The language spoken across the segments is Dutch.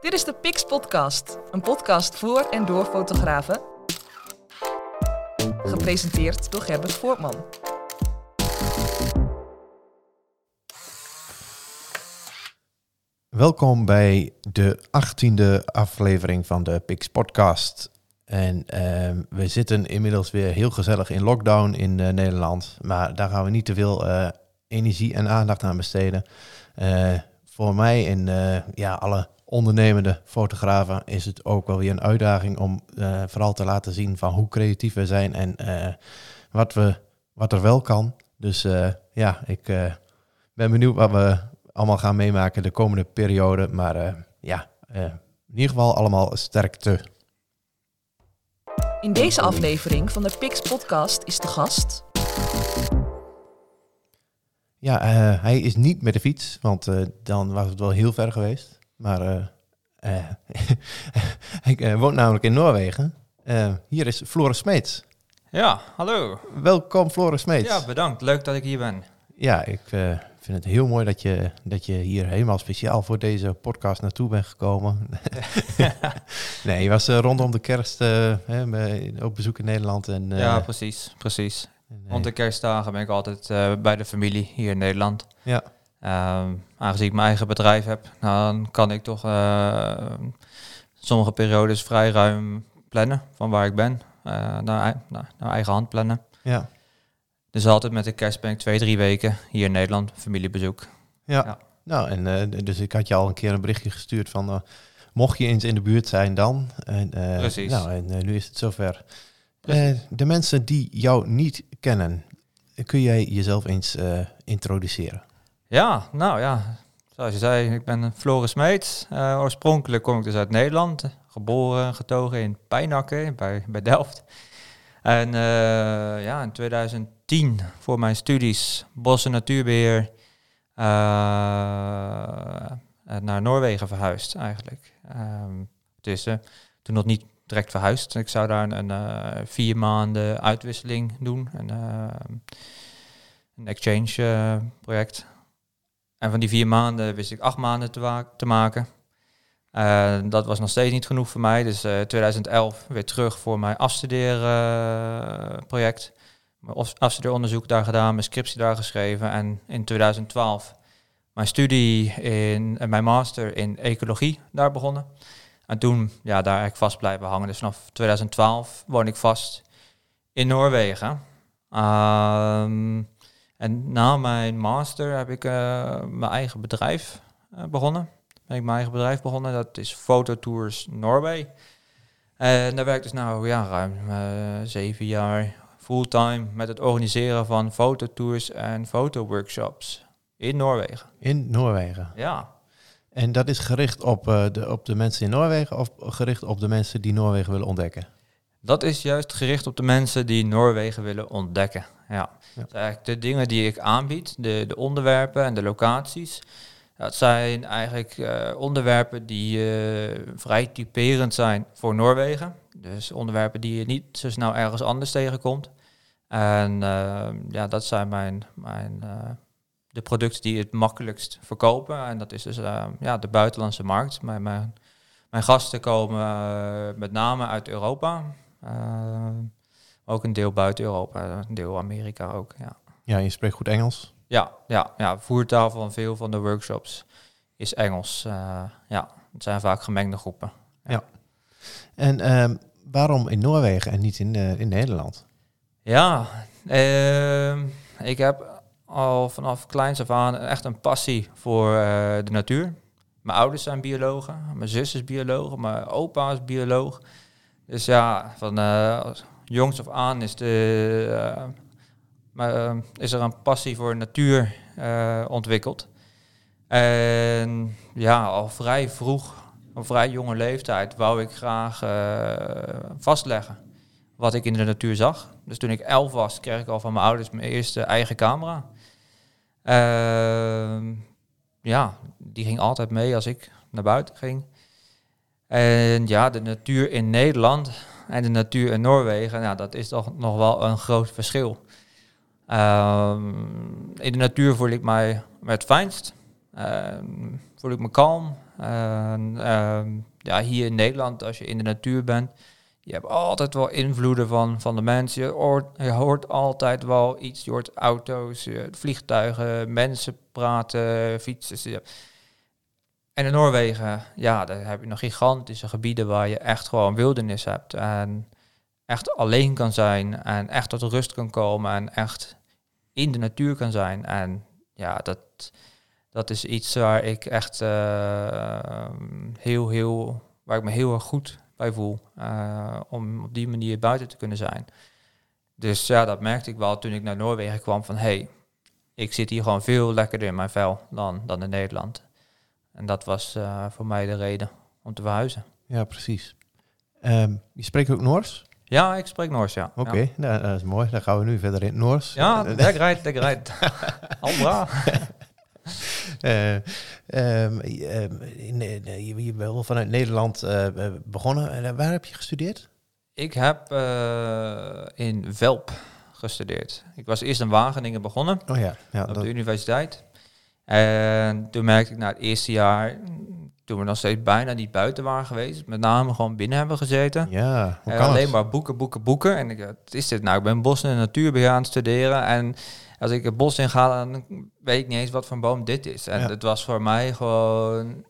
Dit is de Pix Podcast, een podcast voor en door fotografen. Gepresenteerd door Gerbert Voortman. Welkom bij de achttiende aflevering van de Pix Podcast. En ehm, we zitten inmiddels weer heel gezellig in lockdown in eh, Nederland. Maar daar gaan we niet te veel eh, energie en aandacht aan besteden. Eh, voor mij en ja, alle ondernemende fotografen is het ook wel weer een uitdaging om eh, vooral te laten zien van hoe creatief we zijn en eh, wat, we, wat er wel kan. Dus eh, ja, ik ben benieuwd wat we allemaal gaan meemaken de komende periode. Maar ja, in ieder geval allemaal sterkte. In deze aflevering van de Pix Podcast is de gast. Ja, hij is niet met de fiets, want dan was het wel heel ver geweest. Maar eh, eh, hij eh, woont namelijk in Noorwegen. Hier is Floris Smeets. Ja, hallo. Welkom Floris Smeets. Ja, bedankt. Leuk dat ik hier ben. Ja, ik vind het heel mooi dat je, dat je hier helemaal speciaal voor deze podcast naartoe bent gekomen. nee, je was rondom de kerst hè, bij- op bezoek in Nederland. En, ja, precies, precies. Rond de kerstdagen ben ik altijd bij de familie hier in Nederland. Ja. Ehm, aangezien ik mijn eigen bedrijf heb, nou, dan kan ik toch eh, sommige periodes vrij ruim plannen van waar ik ben. eh, naar, naar, naar eigen hand plannen. ja, Dus altijd met de kerst ben ik twee, drie weken hier in Nederland, familiebezoek. ja. Ja. Nou, en eh, dus ik had je al een keer een berichtje gestuurd van... eh, mocht je eens in de buurt zijn dan? En, Precies. Nou, en nu is het zover. De mensen die jou niet kennen, kun jij jezelf eens introduceren? Ja, nou ja, zoals je zei, ik ben Floris Meets. Eh, oorspronkelijk kom ik dus uit Nederland, geboren en getogen in Pijnakken bij, bij Delft. En eh, ja, in 2010 voor mijn studies bos- en natuurbeheer eh, eh, naar Noorwegen verhuisd eigenlijk. Eh, toen nog niet direct verhuisd. Ik zou daar een, eh, vier maanden uitwisseling doen, een, eh, exchange eh, project. En van die vier maanden wist ik acht maanden te, te maken. Eh, dat was nog steeds niet genoeg voor mij. Dus eh 2011 weer terug voor mijn afstudeerproject. mijn af- afstudeeronderzoek daar gedaan, mijn scriptie daar geschreven. En in 2012 mijn studie in, en mijn master in ecologie daar begonnen. En toen ja, daar eigenlijk vast blijven hangen. Dus vanaf 2012 woon ik vast in Noorwegen. Ehm, en na mijn master heb ik eh, mijn eigen bedrijf eh, begonnen. Ben ik mijn eigen bedrijf begonnen. Dat is Fototours Norway. En daar werk ik dus nou ja, ruim eh, zeven jaar fulltime met het organiseren van fototours en fotoworkshops in Noorwegen. In Noorwegen. Ja, En dat is gericht op, de, op de mensen in Noorwegen of gericht op de mensen die Noorwegen willen ontdekken? Dat is juist gericht op de mensen die Noorwegen willen ontdekken. Ja. Ja. Dus eigenlijk de dingen die ik aanbied, de, de onderwerpen en de locaties. Dat zijn eigenlijk eh, onderwerpen die eh, vrij typerend zijn voor Noorwegen. Dus onderwerpen die je niet zo snel ergens anders tegenkomt. En eh, ja, dat zijn mijn, mijn, eh, de producten die het makkelijkst verkopen. En dat is dus eh, ja, de buitenlandse markt. Mijn, mijn, mijn gasten komen met name uit Europa. Eh, ook een deel buiten Europa, een deel Amerika ook. Ja. Ja, je spreekt goed Engels. Ja, ja, ja, voertaal van veel van de workshops is Engels. Eh, ja, het zijn vaak gemengde groepen. En ehm, waarom in Noorwegen en niet in, eh, in Nederland? Ja, ehm, ik heb al vanaf kleins af aan echt een passie voor de natuur. Mijn ouders zijn biologen, mijn zus is bioloog, mijn opa is bioloog. Dus ja, van eh, jongs af aan is, de, eh, eh, is er een passie voor natuur ontwikkeld. En ja, al vrij vroeg, op vrij jonge leeftijd, wou ik graag vastleggen wat ik in de natuur zag. Dus toen ik elf was, kreeg ik al van mijn ouders mijn eerste eigen camera. Ehm, ja, die ging altijd mee als ik naar buiten ging. En ja, de natuur in Nederland en de natuur in Noorwegen, nou, dat is toch nog wel een groot verschil. Ehm, in de natuur voel ik mij het fijnst. Ehm, voel ik me kalm. Ehm, ja, hier in Nederland, als je in de natuur bent, je hebt altijd wel invloeden van, van de mensen. Je hoort, je hoort altijd wel iets. Je hoort auto's, vliegtuigen, mensen praten, fietsers. En in Noorwegen, ja, daar heb je nog gigantische gebieden waar je echt gewoon wildernis hebt. En echt alleen kan zijn en echt tot rust kan komen en echt in de natuur kan zijn. En ja, dat, dat is iets waar ik echt eh, heel, heel, waar ik me heel erg goed bij voel. eh, om op die manier buiten te kunnen zijn. Dus ja, dat merkte ik wel toen ik naar Noorwegen kwam van hey, ik zit hier gewoon veel lekkerder in mijn vel dan, dan in Nederland. En dat was eh, voor mij de reden om te verhuizen. Ja, precies. Ehm, je spreekt ook Noors? Ja, ik spreek Noors, ja. Oké, Ja, nou, dat is mooi. Dan gaan we nu verder in het Noors. ja lekker rijdt, lekker rijdt. Al. Eh, ehm, ehm, eh, je, je bent wel vanuit Nederland begonnen. En, waar heb je gestudeerd? Ik heb in Velp gestudeerd. Ik was eerst in Wageningen begonnen, Oh ja, ja op dat- de universiteit. En toen merkte ik na het eerste jaar, toen we nog steeds bijna niet buiten waren geweest, met name gewoon binnen hebben gezeten. ja hoe Eh, kan alleen het? maar boeken, boeken, boeken. En ik, wat is dit nou? Ik ben bos- en natuurbeheer aan het studeren. En als ik het bos in ga, dan weet ik niet eens wat voor een boom dit is. En Ja. het was voor mij gewoon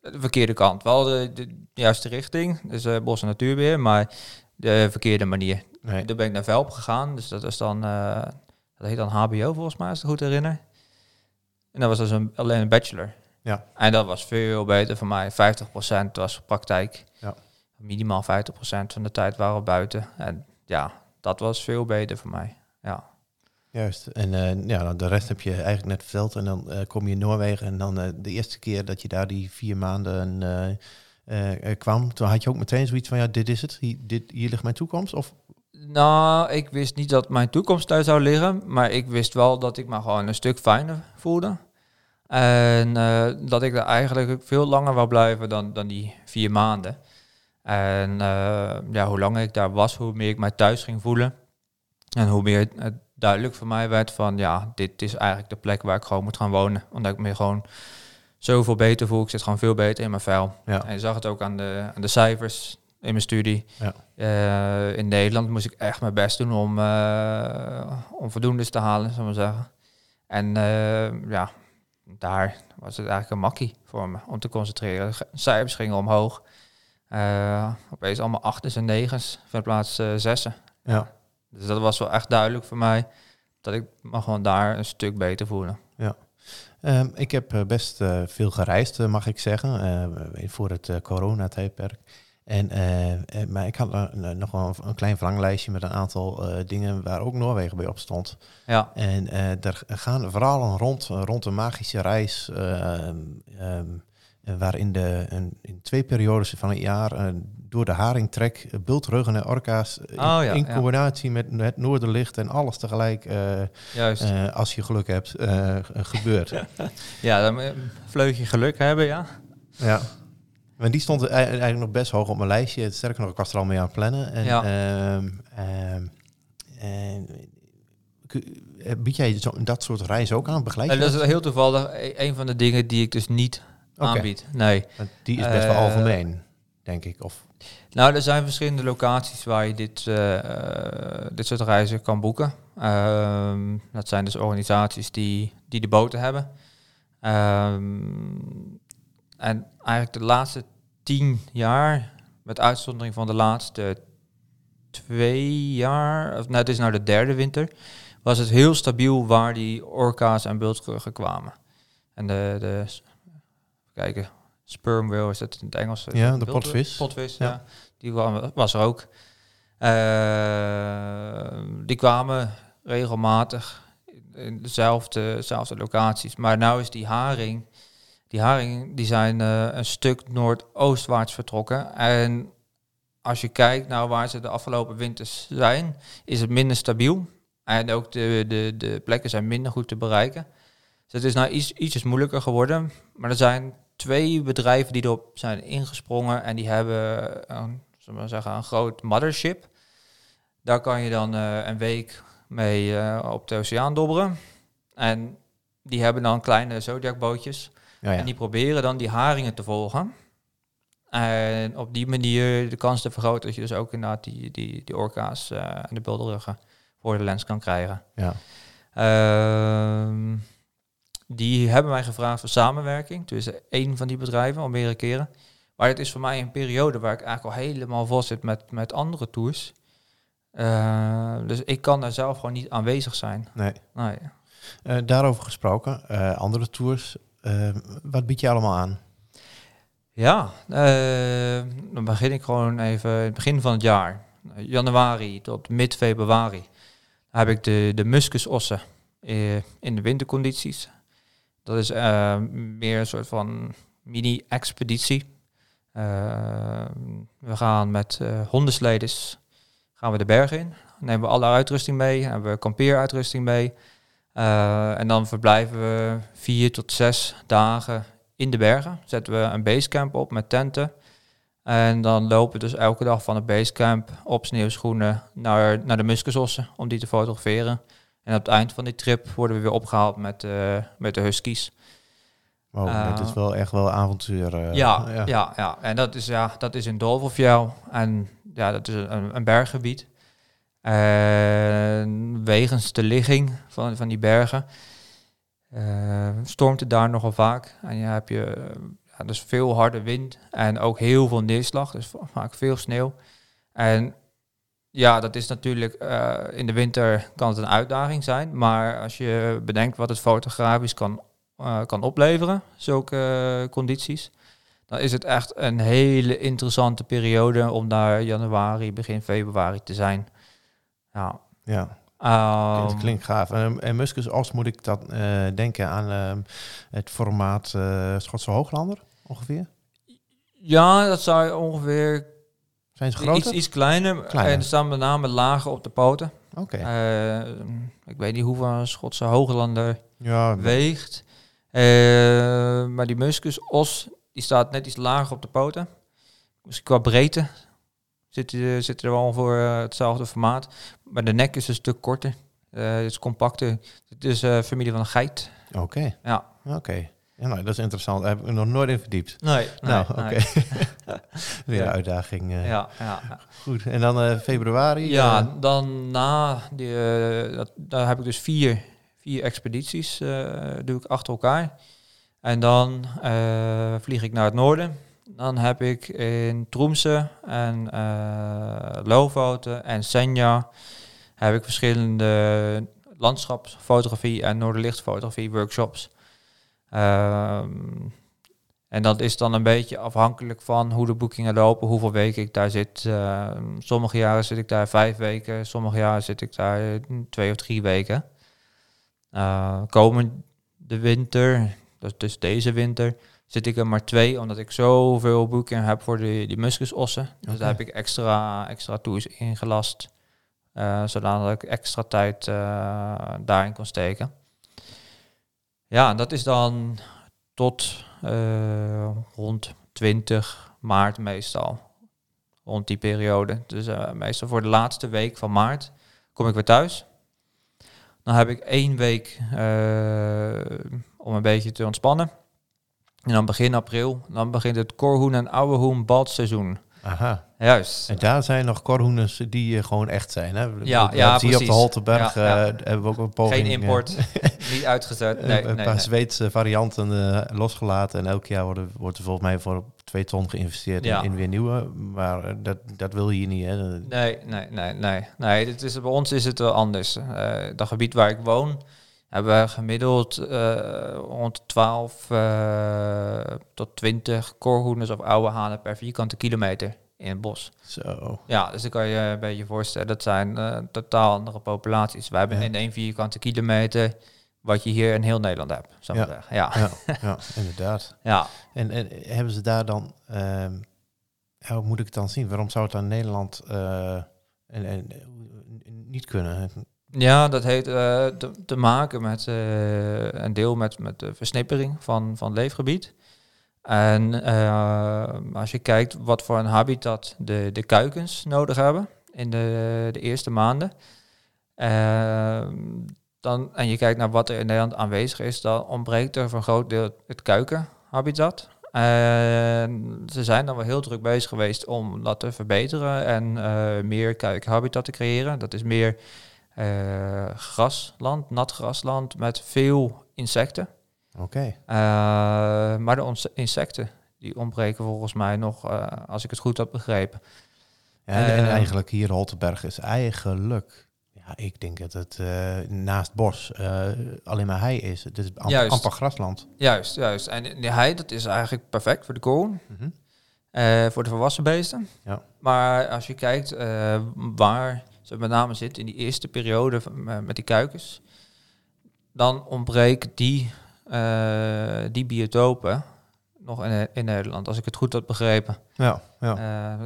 de verkeerde kant. Wel de, de juiste richting, dus eh, bos- en natuurbeheer, maar de verkeerde manier. Nee. Toen ben ik naar Velp gegaan, dus dat is dan, eh, dat heet dan HBO volgens mij, als ik het goed herinner. En dat was dus een, alleen een bachelor. Ja. En dat was veel beter voor mij. 50% was praktijk. Ja. Minimaal 50% van de tijd waren we buiten. En ja, dat was veel beter voor mij. Ja. Juist. En eh, ja, nou, de rest heb je eigenlijk net verteld. En dan eh, kom je in Noorwegen. En dan eh, de eerste keer dat je daar die vier maanden kwam, toen had je ook meteen zoiets van, ja, dit is het. Hier, dit, hier ligt mijn toekomst. Of Nou, ik wist niet dat mijn toekomst daar zou liggen. Maar ik wist wel dat ik me gewoon een stuk fijner voelde. En eh, dat ik er eigenlijk veel langer wou blijven dan, dan die vier maanden. En eh, ja, hoe langer ik daar was, hoe meer ik mij thuis ging voelen. En hoe meer het duidelijk voor mij werd van, ja, dit is eigenlijk de plek waar ik gewoon moet gaan wonen. Omdat ik me gewoon zoveel beter voel. Ik zit gewoon veel beter in mijn vel. ja, En je zag het ook aan de, aan de cijfers in mijn studie. Ja. Eh, in Nederland moest ik echt mijn best doen om, uh, om voldoendes te halen, zullen we zeggen. En uh, ja, daar was het eigenlijk een makkie voor me om te concentreren. Cijfers gingen omhoog. Uh, opeens allemaal achters en negens in plaats uh, zessen. Ja. Dus dat was wel echt duidelijk voor mij dat ik me gewoon daar een stuk beter voelde. Ja. Um, ik heb uh, best uh, veel gereisd, mag ik zeggen, voor het coronatijdperk. En, maar ik had nog wel een, een klein verlanglijstje met een aantal dingen waar ook Noorwegen bij op stond. Ja. En daar gaan vooral rond, rond een magische reis, um, waarin de, een, in twee periodes van het jaar door de haringtrek, bultruggen en orka's in, oh, ja, in combinatie ja. met het noorderlicht en alles tegelijk, Juist. Als je geluk hebt, gebeurt. ja, dan vleug je geluk hebben, ja. Ja. Maar die stond eigenlijk nog best hoog op mijn lijstje. Sterker nog, ik was er al mee aan het plannen. En, ja. um, um, en, bied jij zo, dat soort reizen ook aan? Begeleid je dat is heel toevallig een van de dingen die ik dus niet okay. aanbied. Nee. Die is best wel algemeen, denk ik. Of nou, er zijn verschillende locaties waar je dit, uh, dit soort reizen kan boeken. Um, dat zijn dus organisaties die, die de boten hebben. Um, en eigenlijk de laatste tien jaar, met uitzondering van de laatste twee jaar, of nou, het is nou de derde winter, was het heel stabiel waar die orka's en bultruggen kwamen. En de, de kijken, sperm whale is dat in het Engels? Ja, de potvis. Potvis, ja. ja. Die was er ook. Uh, die kwamen regelmatig in dezelfde, dezelfde locaties. Maar nou is die haring, die haring die zijn uh, een stuk noordoostwaarts vertrokken. En als je kijkt naar waar ze de afgelopen winters zijn, is het minder stabiel. En ook de, de, de plekken zijn minder goed te bereiken. Dus het is nou iets, ietsjes moeilijker geworden. Maar er zijn twee bedrijven die erop zijn ingesprongen en die hebben een, we zeggen, een groot mothership. Daar kan je dan uh, een week mee uh, op de oceaan dobberen. En die hebben dan kleine zodiacbootjes. Ja, ja. En die proberen dan die haringen te volgen. En op die manier de kans te vergroten dat je dus ook inderdaad die, die, die orka's eh, en de bulderuggen voor de lens kan krijgen. ja. Ehm, die hebben mij gevraagd voor samenwerking tussen één van die bedrijven al meerdere keren. Maar het is voor mij een periode waar ik eigenlijk al helemaal vol zit met, met andere tours. Eh, dus ik kan daar zelf gewoon niet aanwezig zijn. Nee. Nee. Eh, daarover gesproken, eh, andere tours. Eh, wat bied je allemaal aan? Ja, eh, dan begin ik gewoon even in het begin van het jaar. Januari tot mid-februari. Heb ik de, de muskusossen eh, in de wintercondities. Dat is meer een soort van mini-expeditie. We gaan met eh hondensledes gaan we de bergen in. Nemen we alle uitrusting mee. Hebben we kampeeruitrusting mee. Eh, en dan verblijven we vier tot zes dagen in de bergen. Zetten we een basecamp op met tenten. En dan lopen we dus elke dag van het basecamp op sneeuwschoenen naar, naar de muskusossen om die te fotograferen. En op het eind van die trip worden we weer opgehaald met, eh, met de huskies. Wow, Eh, dat is wel echt wel avontuur. ja, ja. Ja, En dat is, ja, dat is in Dolvelfjell. En ja, dat is een, een berggebied. En wegens de ligging van, van die bergen eh, stormt het daar nogal vaak. En je hebt je eh, dus veel harde wind en ook heel veel neerslag. Dus va- vaak veel sneeuw. En ja, dat is natuurlijk eh, in de winter kan het een uitdaging zijn. Maar als je bedenkt wat het fotografisch kan, eh, kan opleveren, zulke eh, condities, dan is het echt een hele interessante periode om daar januari, begin februari te zijn. Ja. ja. Ehm, het klinkt gaaf. En, en Muskus Os moet ik dat eh, denken aan ehm, het formaat eh, Schotse Hooglander ongeveer? ja, dat zou ongeveer Zijn ze groter? iets, iets kleiner. Kleiner. En er staan met name lager op de poten. Oké. Eh, ik weet niet hoeveel een Schotse Hooglander ja, weegt. Maar die muskusos, die staat net iets lager op de poten. Misschien qua breedte zit, die- zit er wel voor hetzelfde formaat. Maar de nek is een stuk korter. Eh, het is compacter. Het is eh, familie van een geit. Oké. Ja. Oké. Ja, nou, dat is interessant. Daar heb ik nog nooit in verdiept. Nee, nou, oké. Weer een uitdaging. eh. Ja, ja. Goed. En dan februari? ja, dan na, die, dat, daar heb ik dus vier, vier expedities, doe ik achter elkaar. En dan vlieg ik naar het noorden. Dan heb ik in Troemse en Lofoten en Senja heb ik verschillende landschapsfotografie en noorderlichtfotografie workshops. Ehm, en dat is dan een beetje afhankelijk van hoe de boekingen lopen, hoeveel weken ik daar zit. Ehm, sommige jaren zit ik daar vijf weken, sommige jaren zit ik daar twee of drie weken. Eh, komende winter, dus deze winter, zit ik er maar twee, omdat ik zoveel boekingen heb voor die, die muskusossen. Dus daar heb ik extra, extra tours ingelast, eh zodat ik extra tijd eh, daarin kon steken. Ja, en dat is dan tot eh, rond 20 maart meestal. Rond die periode. Dus meestal voor de laatste week van maart kom ik weer thuis. Dan heb ik één week om een beetje te ontspannen. En dan begin april, dan begint het korhoen en oude hoen balseizoen. Aha. Juist. En daar zijn nog korhoenen die eh, gewoon echt zijn. Hè? Ja, Dat ja, zie je op de precies. Holtenberg. Ja, ja. eh, hebben we ook een poging. Geen eh, import, niet uitgezet. een- Nee, een nee, paar nee. Zweedse varianten eh, losgelaten. En elk jaar worden, wordt er volgens mij voor twee ton geïnvesteerd Ja. in, in weer nieuwe. Maar eh, dat, dat wil je hier niet. Hè? Nee, nee, nee, nee. nee dit is, bij ons is het wel anders. Eh dat gebied waar ik woon, hebben we gemiddeld eh, rond 12 eh, tot 20 korhoenders of oude hanen per vierkante kilometer in het bos. Zo. Ja, dus dan kan je een beetje voorstellen, dat zijn eh, totaal andere populaties. Wij hebben Ja. in één vierkante kilometer wat je hier in heel Nederland hebt, zou ik Ja. zeggen. Ja, Ja, ja, inderdaad. ja. En, en hebben ze daar dan... ehm, hoe moet ik het dan zien? Waarom zou het dan in Nederland en, en, niet kunnen? Ja, dat heeft eh, te, maken met eh, een deel met, met de versnippering van, van het leefgebied. En eh, als je kijkt wat voor een habitat de, de kuikens nodig hebben in de, de eerste maanden, dan, en je kijkt naar wat er in Nederland aanwezig is, dan ontbreekt er voor een groot deel het kuikenhabitat. En ze zijn dan wel heel druk bezig geweest om dat te verbeteren en meer kuikenhabitat te creëren. Dat is meer grasland, nat grasland met veel insecten. Oké. Uh, maar de insecten, die ontbreken volgens mij nog, uh, als ik het goed heb begrepen. Ja, en, en Eh, eigenlijk hier Holtenberg is eigenlijk, ja, ik denk dat het eh, naast bos eh, alleen maar hei is. Het is amper, Juist. amper grasland. Juist, juist. En die hei, dat is eigenlijk perfect voor de koorn, Mhm. eh, voor de volwassen beesten. Ja. Maar als je kijkt eh, waar ze met name zitten in die eerste periode van- eh, met die kuikens, dan ontbreken die, eh, die biotopen nog in, in Nederland, als ik het goed had begrepen. Ja, ja.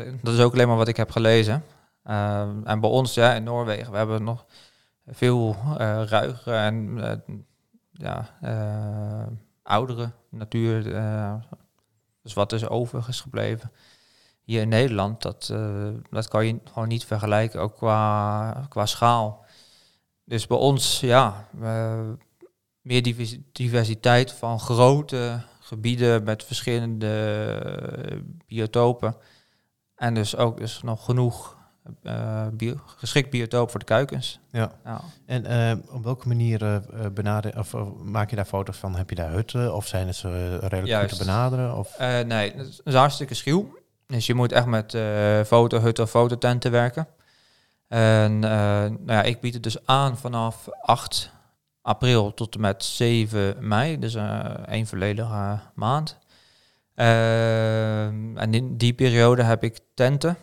Eh, dat is ook alleen maar wat ik heb gelezen. Eh, en bij ons, ja, in Noorwegen, we hebben nog veel eh ruige en eh, ja, eh, oudere natuur. eh, dus wat is over is gebleven. Hier in Nederland, dat, eh, dat kan je gewoon niet vergelijken, ook qua, qua schaal. Dus bij ons, ja, meer divers- diversiteit van grote gebieden met verschillende eh, biotopen. En dus ook dus nog genoeg bio, geschikt biotoop voor de kuikens. ja. Ja. En op welke manier eh, benader, of, maak je daar foto's van? Heb je daar hutten of zijn ze eh, redelijk Juist. goed te benaderen? Of? Nee, het is hartstikke schuw. Dus je moet echt met eh fotohutten of fototenten werken. En eh, nou ja, ik bied het dus aan vanaf 8 april tot en met 7 mei. Dus eh één volledige maand. Ehm, en in die periode heb ik tenten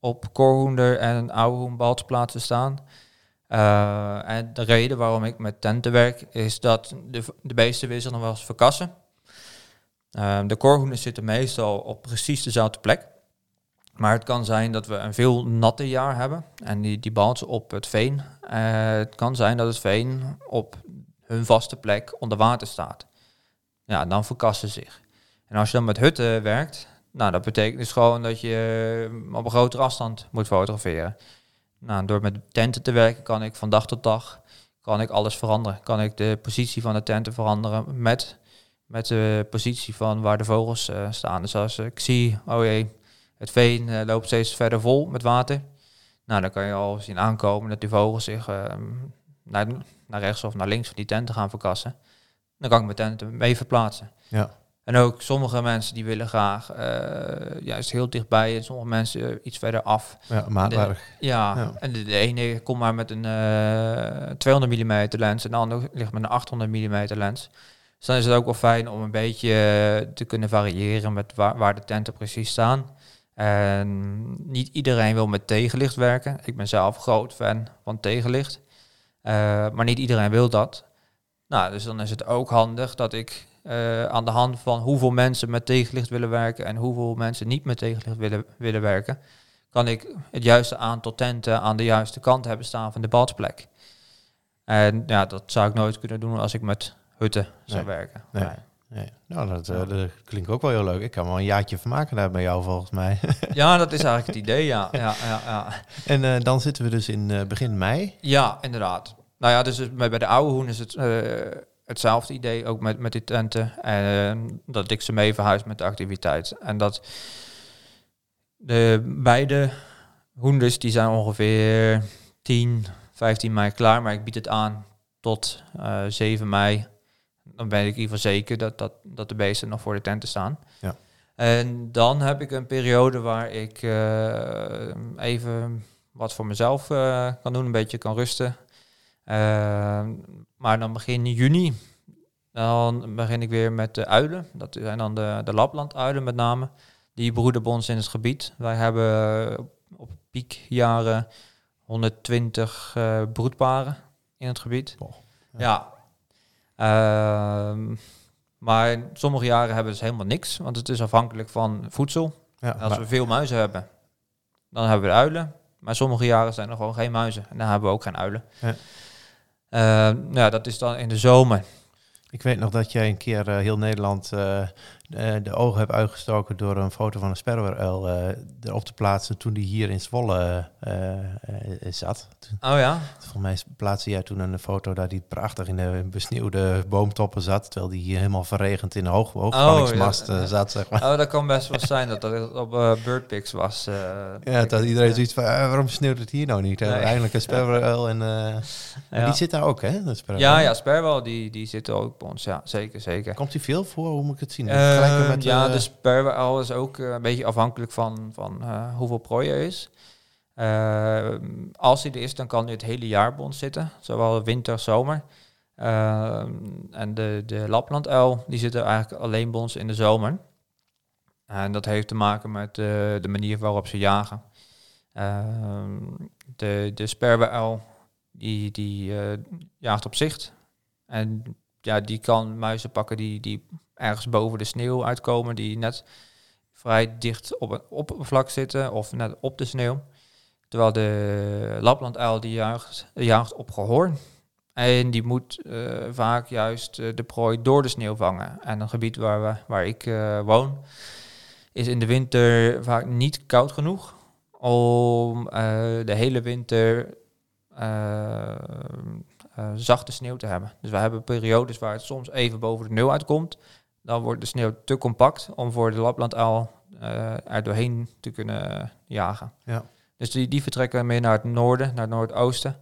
op Korhoender en Ouwehoenbalsplaatsen staan. Eh, en de reden waarom ik met tenten werk is dat de, de beesten wisselen nog wel eens verkassen. Ehm, de korhoenen zitten meestal op precies dezelfde plek. Maar het kan zijn dat we een veel natte jaar hebben en die, die balsen op het veen. Eh, het kan zijn dat het veen op hun vaste plek onder water staat. Ja, dan verkassen ze zich. En als je dan met hutten werkt, nou, dat betekent dus gewoon dat je eh, op een grotere afstand moet fotograferen. Nou, door met tenten te werken kan ik van dag tot dag kan ik alles veranderen. Kan ik de positie van de tenten veranderen met, met de positie van waar de vogels eh, staan. Dus als ik zie, oh jee, het veen eh, loopt steeds verder vol met water. Nou, dan kan je al zien aankomen dat die vogels zich eh, naar, naar rechts of naar links van die tenten gaan verkassen. Dan kan ik mijn tenten mee verplaatsen. Ja. En ook sommige mensen die willen graag eh, juist heel dichtbij en sommige mensen iets verder af. Ja, maatwerk. Ja, Ja. en de, de ene komt maar met een eh 200 mm lens en de ander ligt met een 800 mm lens. Dan is het ook wel fijn om een beetje eh, te kunnen variëren met waar, waar de tenten precies staan. En niet iedereen wil met tegenlicht werken. Ik ben zelf groot fan van tegenlicht. Eh, maar niet iedereen wil dat. Nou, dus dan is het ook handig dat ik eh, aan de hand van hoeveel mensen met tegenlicht willen werken en hoeveel mensen niet met tegenlicht willen, willen werken, kan ik het juiste aantal tenten aan de juiste kant hebben staan van de badplek. En ja, dat zou ik nooit kunnen doen als ik met hutten zou Nee. werken. Nee. Nee. Nou, dat, eh, dat klinkt ook wel heel leuk. Ik kan wel een jaartje van maken daar bij jou volgens mij. Ja, dat is eigenlijk het idee, ja. Ja, ja, ja. en eh, dan zitten we dus in eh, begin mei. ja inderdaad. Nou ja, dus bij de oude hoen is het hetzelfde idee, ook met, met die tenten. En dat ik ze mee verhuis met de activiteit. En dat de beide hoenders, die zijn ongeveer 10, 15 mei klaar. Maar ik bied het aan tot eh 7 mei. Dan ben ik in ieder geval zeker dat, dat, dat de beesten nog voor de tenten staan. Ja. En dan heb ik een periode waar ik eh, even wat voor mezelf eh, kan doen, een beetje kan rusten. Eh, maar dan begin juni, dan begin ik weer met de uilen. Dat zijn dan de, de Lapland-uilen met name. Die broeden bij ons in het gebied. Wij hebben op, piekjaren 120 eh, broedparen in het gebied. Boah, ja. Ehm, maar in sommige jaren hebben dus helemaal niks, want het is afhankelijk van voedsel. Ja, als maar- we veel muizen hebben, dan hebben we uilen. Maar sommige jaren zijn er gewoon geen muizen. En dan hebben we ook geen uilen. Ja. Ehm, ja, dat is dan in de zomer. Ik weet nog dat jij een keer eh, heel Nederland eh, de ogen heb uitgestoken door een foto van een sperweruil eh erop te plaatsen toen die hier in Zwolle eh, eh, zat. Oh ja? Volgens mij plaatste jij toen een foto dat hij prachtig in de besneeuwde boomtoppen zat, terwijl die hier helemaal verregend in de hoog, ja. eh, zat, zeg maar. Oh, dat kan best wel zijn dat dat op eh Birdpics was. eh. Ja, dat iedereen zoiets van, eh, waarom sneeuwt het hier nou niet? Eindelijk een sperweruil en, eh, die zit daar ook, hè? sperweruil. ja, ja, Sperwel, die, die zitten ook bij ons. Ja, zeker, zeker. Komt die veel voor? Hoe moet ik het zien? Eh, Vergelijken met, ja, eh, de sperwel is ook eh, een beetje afhankelijk van, van eh, hoeveel prooi er is. Als hij er is, dan kan hij het hele jaar bij ons zitten. Zowel winter, zomer. Eh, en de, de Laplanduil, die zitten eigenlijk alleen bij ons in de zomer. En dat heeft te maken met de manier waarop ze jagen. Eh, de de sperweuil, die, die jaagt op zicht. En ja, die kan muizen pakken die, die ergens boven de sneeuw uitkomen, die net vrij dicht op een oppervlak zitten of net op de sneeuw. Terwijl de Laplanduil die jaagt, op gehoor. En die moet eh, vaak juist eh, de prooi door de sneeuw vangen. En een gebied waar, we, waar ik eh, woon, is in de winter vaak niet koud genoeg om de hele winter zachte sneeuw te hebben. Dus we hebben periodes waar het soms even boven de nul uitkomt. Dan wordt de sneeuw te compact om voor de Laplanduil eh er doorheen te kunnen jagen. Ja. Dus die, die vertrekken meer naar het noorden, naar het noordoosten.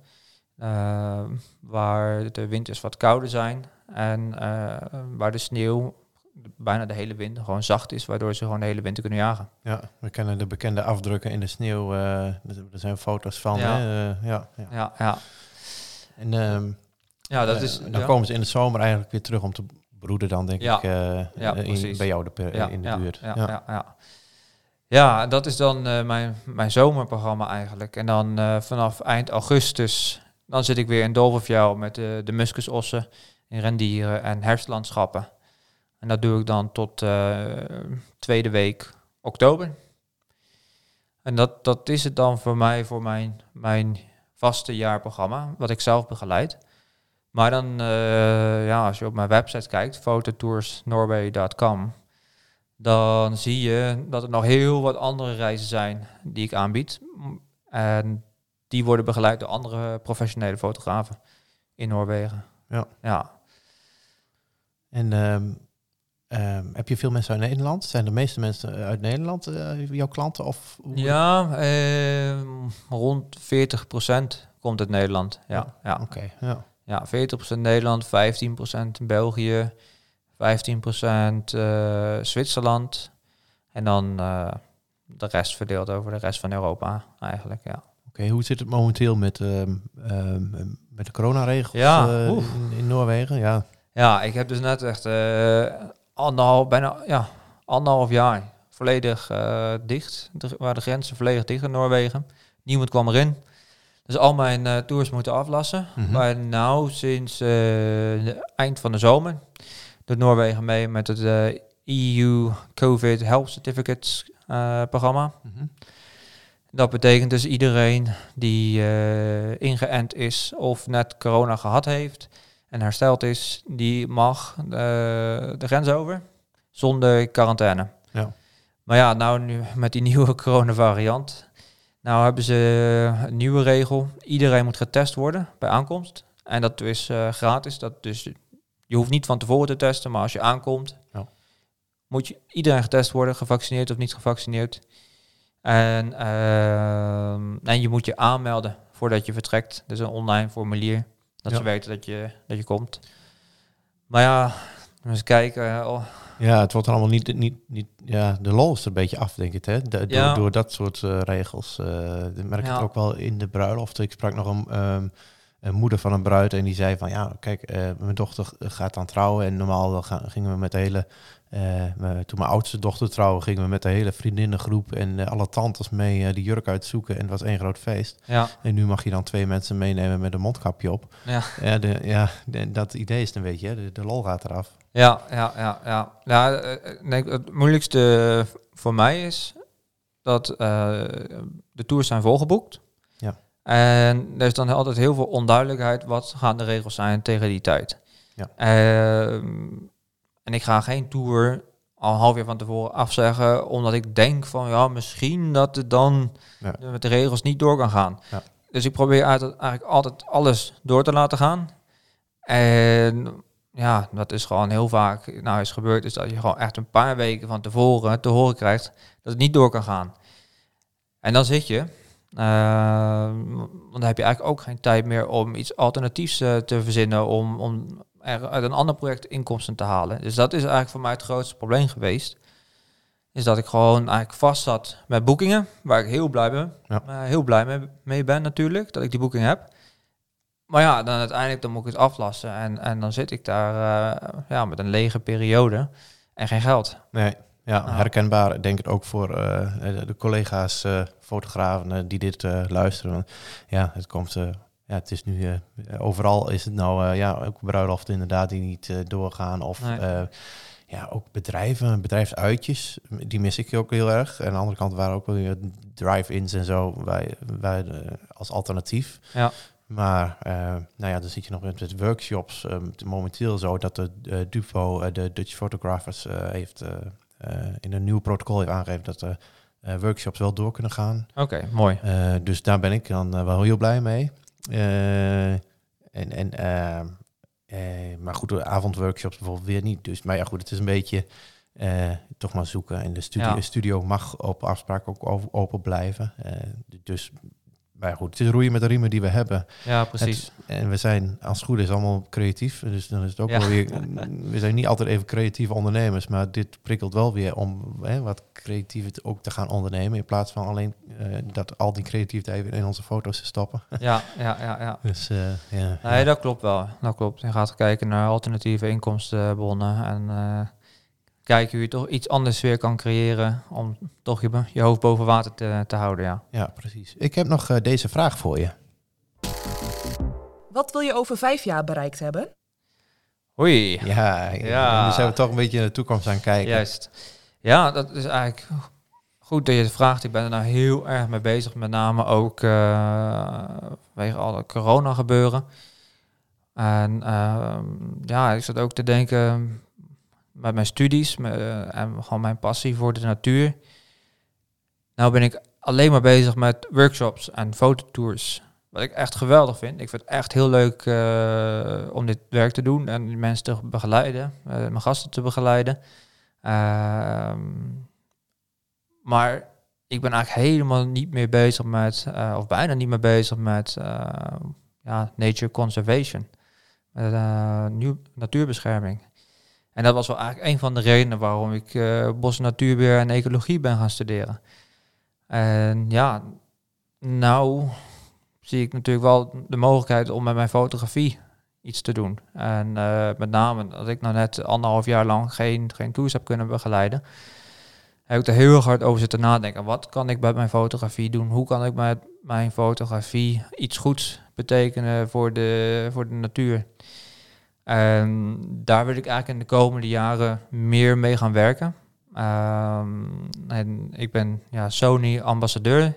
eh, waar de winters wat kouder zijn. En eh, waar de sneeuw bijna de hele winter gewoon zacht is, waardoor ze gewoon de hele winter kunnen jagen. Ja, we kennen de bekende afdrukken in de sneeuw. eh, er zijn foto's van. Ja. Hè? eh, ja, ja. Ja, ja. En ehm, ja dat eh, is... dan ja. komen ze in de zomer eigenlijk weer terug om te broeden dan, denk Ja. ik, eh, Ja, eh, in, bij jou de, in de buurt. Ja, ja. Ja, ja. dat is dan mijn, mijn zomerprogramma eigenlijk. En dan vanaf eind augustus, dan zit ik weer in Dolverfjell met de, de muskusossen in rendieren en herfstlandschappen. En dat doe ik dan tot tweede week oktober. En dat, dat is het dan voor mij, voor mijn, mijn vaste jaarprogramma, wat ik zelf begeleid. Maar dan, eh, ja, als je op mijn website kijkt, fototoursnorway.com, dan zie je dat er nog heel wat andere reizen zijn die ik aanbied. En die worden begeleid door andere professionele fotografen in Noorwegen. Ja. Ja. En ehm, ehm, heb je veel mensen uit Nederland? Zijn de meeste mensen uit Nederland eh, jouw klanten? Of Ja, ehm, rond 40% komt uit Nederland. Ja, ja. Oké, ja. ja 40% Nederland, 15% België, 15% eh, Zwitserland. En dan eh, de rest verdeeld over de rest van Europa eigenlijk, ja. Oké, hoe zit het momenteel met, ehm, met de coronaregels Ja, eh, in, in Noorwegen? Ja, Ja, ik heb dus net echt eh anderhalf, bijna ja, anderhalf jaar volledig eh, dicht. De, waar de grenzen volledig dicht in Noorwegen. Niemand kwam erin. Dus al mijn eh, tours moeten aflassen. Mhm. Maar nou, sinds de eind van de zomer, doet Noorwegen mee met het EU COVID Health Certificates programma. Mhm. Dat betekent dus iedereen die ingeënt is of net corona gehad heeft en hersteld is, die mag eh, de grens over zonder quarantaine. Ja. Maar ja, nou nu met die nieuwe coronavariant, nou hebben ze een nieuwe regel. Iedereen moet getest worden bij aankomst. En dat is eh, gratis. Dat dus, je hoeft niet van tevoren te testen, maar als je aankomt, Ja. moet je iedereen getest worden, gevaccineerd of niet gevaccineerd. En, ehm, en je moet je aanmelden voordat je vertrekt. Dus een online formulier. Dat Ja. ze weten dat je, dat je komt. Maar ja, eens kijken. Oh, Ja, het wordt er allemaal niet, niet, niet, ja, de lol is er een beetje af, denk ik, hè? De- door, Ja. door dat soort eh, regels. eh ik merk Ja. het ook wel in de bruiloft. Ik sprak nog een, ehm, een moeder van een bruid en die zei van, ja, kijk, eh, mijn dochter gaat dan trouwen en normaal dan gaan, gingen we met de hele, eh, toen mijn oudste dochter trouwen, gingen we met de hele vriendinnengroep en eh, alle tantes mee eh, die jurk uitzoeken en het was één groot feest. ja, En nu mag je dan twee mensen meenemen met een mondkapje op. ja. Ja, de, ja de- dat idee is een beetje? De, de lol gaat eraf. Ja, ja, ja, ja. ja nee, het moeilijkste voor mij is dat de tours zijn volgeboekt. Ja. En er is dan altijd heel veel onduidelijkheid. Wat gaan de regels zijn tegen die tijd? Ja. En ik ga geen tour al een half jaar van tevoren afzeggen, omdat ik denk van ja, misschien dat het dan Ja. met de regels niet door kan gaan. Ja. Dus ik probeer uit- eigenlijk altijd alles door te laten gaan. En ja, dat is gewoon heel vaak nou is gebeurd, is dat je gewoon echt een paar weken van tevoren te horen krijgt dat het niet door kan gaan. En dan zit je, eh, want dan heb je eigenlijk ook geen tijd meer om iets alternatiefs eh, te verzinnen, om, om er uit een ander project inkomsten te halen. Dus dat is eigenlijk voor mij het grootste probleem geweest. Is dat ik gewoon eigenlijk vast zat met boekingen, waar ik heel blij ben, Ja. eh, heel blij mee, mee ben natuurlijk, dat ik die boeking heb. Maar ja, dan uiteindelijk dan moet ik het aflassen en, en dan zit ik daar eh, ja, met een lege periode en geen geld. Nee, ja, herkenbaar. Ik denk het ook voor eh, de collega's, fotografen die dit luisteren. Ja, het komt. Ja, het is nu eh, overal is het nou eh, ja ook bruiloft inderdaad die niet eh, doorgaan of Nee. ja ook bedrijven, bedrijfsuitjes die mis ik ook heel erg. En aan de andere kant waren ook wel weer drive-ins en zo wij, wij als alternatief. Ja. Maar nou ja, dan zit je nog met, met workshops. momenteel zo dat de Dupo, eh, de Dutch Photographers, heeft in een nieuw protocol heeft aangegeven dat de workshops wel door kunnen gaan. Oké, mooi. Dus daar ben ik dan wel heel blij mee. Eh, en, en, eh, eh, maar goed, de avondworkshops bijvoorbeeld weer niet. Dus, maar ja, goed, het is een beetje eh, toch maar zoeken. En de studio, Ja. studio mag op afspraak ook open blijven. Dus, maar ja, goed, het is roeien met de riemen die we hebben. Ja, precies. En we zijn als het goed is allemaal creatief. Dus dan is het ook Ja. wel weer. We zijn niet altijd even creatieve ondernemers, maar dit prikkelt wel weer om hè, wat creatief ook te gaan ondernemen. In plaats van alleen eh, dat al die creativiteit in onze foto's te stoppen. Ja, ja, ja, ja. Dus eh, ja. Nee, dat klopt wel. Dat klopt. Je gaat kijken naar alternatieve inkomstenbronnen en eh, kijken hoe je toch iets anders weer kan creëren om toch je, je hoofd boven water te, te houden. Ja. ja, precies. Ik heb nog eh, deze vraag voor je. Wat wil je over vijf jaar bereikt hebben? Oei. Ja, Ja. nu zijn we toch een beetje in de toekomst aan kijken. Juist. Ja, dat is eigenlijk goed dat je het vraagt. Ik ben er nou heel erg mee bezig. Met name ook eh vanwege alle corona gebeuren. En ehm, ja, ik zat ook te denken met mijn studies eh, en gewoon mijn passie voor de natuur. Nou ben ik alleen maar bezig met workshops en fototours. Wat ik echt geweldig vind. Ik vind het echt heel leuk eh, om dit werk te doen en mensen te begeleiden, eh, mijn gasten te begeleiden. Ehm, maar ik ben eigenlijk helemaal niet meer bezig met, of bijna niet meer bezig met ja, nature conservation. Nieuw, natuurbescherming. En dat was wel eigenlijk een van de redenen waarom ik eh bos, natuurbeheer en ecologie ben gaan studeren. En ja, nou zie ik natuurlijk wel de mogelijkheid om met mijn fotografie iets te doen. En eh, met name dat ik nou net anderhalf jaar lang geen, geen tours heb kunnen begeleiden, heb ik er heel hard over zitten nadenken. Wat kan ik met mijn fotografie doen? Hoe kan ik met mijn fotografie iets goeds betekenen voor de, voor de natuur? En daar wil ik eigenlijk in de komende jaren meer mee gaan werken. Ehm, en ik ben ja, Sony ambassadeur.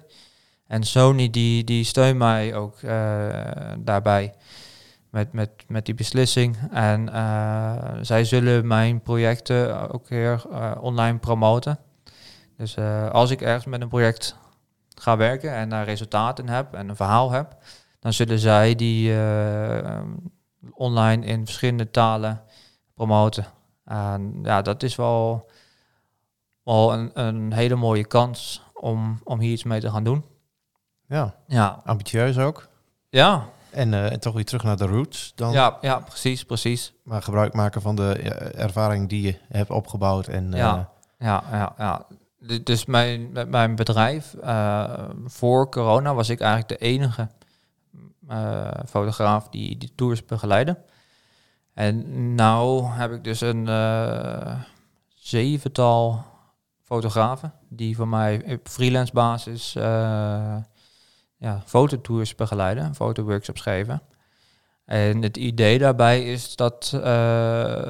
En Sony die, die steunt mij ook eh, daarbij met, met, met die beslissing. En eh, zij zullen mijn projecten ook weer eh, online promoten. Dus als ik ergens met een project ga werken en daar resultaten heb en een verhaal heb, dan zullen zij die online in verschillende talen promoten. En ja, dat is wel, wel een, een hele mooie kans om, om hier iets mee te gaan doen. Ja, Ja, ambitieus ook. ja, En eh, toch weer terug naar de roots dan. ja, ja precies, precies. Maar gebruik maken van de eh, ervaring die je hebt opgebouwd. En, eh, Ja. Ja, ja, ja. D- Dus mijn, met mijn bedrijf, eh, voor corona was ik eigenlijk de enige eh, fotograaf die die tours begeleidde. En nou heb ik dus een eh, zevental fotografen die voor mij op freelance basis eh ja, fototours begeleiden, fotoworkshops geven. En het idee daarbij is dat, eh,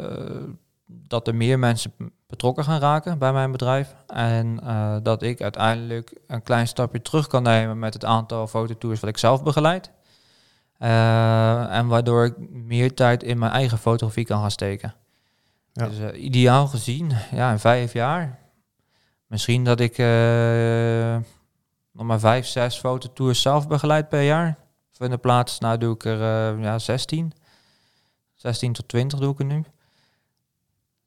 dat er meer mensen betrokken gaan raken bij mijn bedrijf. En eh, dat ik uiteindelijk een klein stapje terug kan nemen met het aantal fototours wat ik zelf begeleid. Eh, en waardoor ik meer tijd in mijn eigen fotografie kan gaan steken. Ja. Dus eh, ideaal gezien, ja, in vijf jaar. Misschien dat ik eh, nog maar vijf, zes fototours zelf begeleid per jaar. In de plaats, nou doe ik er ja, 16. 16 tot 20 doe ik er nu.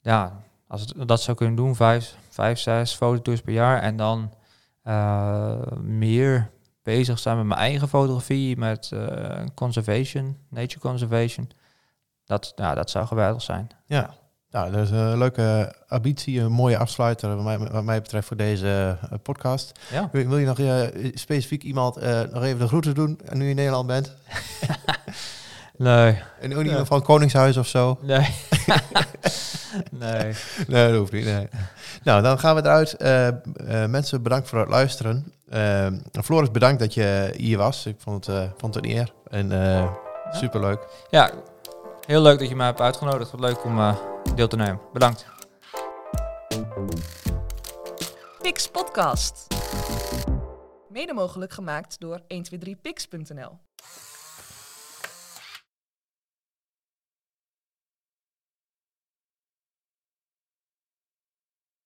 Ja, als het dat zou kunnen doen, vijf, vijf zes fototours per jaar. En dan meer bezig zijn met mijn eigen fotografie, met eh, conservation, nature conservation. Dat, ja, dat zou geweldig zijn. Ja, nou, dat is een leuke ambitie, een mooie afsluiter wat mij, wat mij betreft voor deze eh, podcast. Ja. Wil, wil je nog eh, specifiek iemand nog even de groeten doen, nu je in Nederland bent? Nee, En ook niet Ja. van Koningshuis of zo? nee. nee. Nee, dat hoeft niet. Nee. Nou, dan gaan we eruit. Eh, eh, mensen, bedankt voor het luisteren. Eh, Floris, bedankt dat je hier was. Ik vond het, eh, vond het een eer. En eh, superleuk. Ja, heel leuk dat je mij hebt uitgenodigd. Wat leuk om eh, deel te nemen. Bedankt. Pix Podcast. Mede mogelijk gemaakt door 123pix.nl.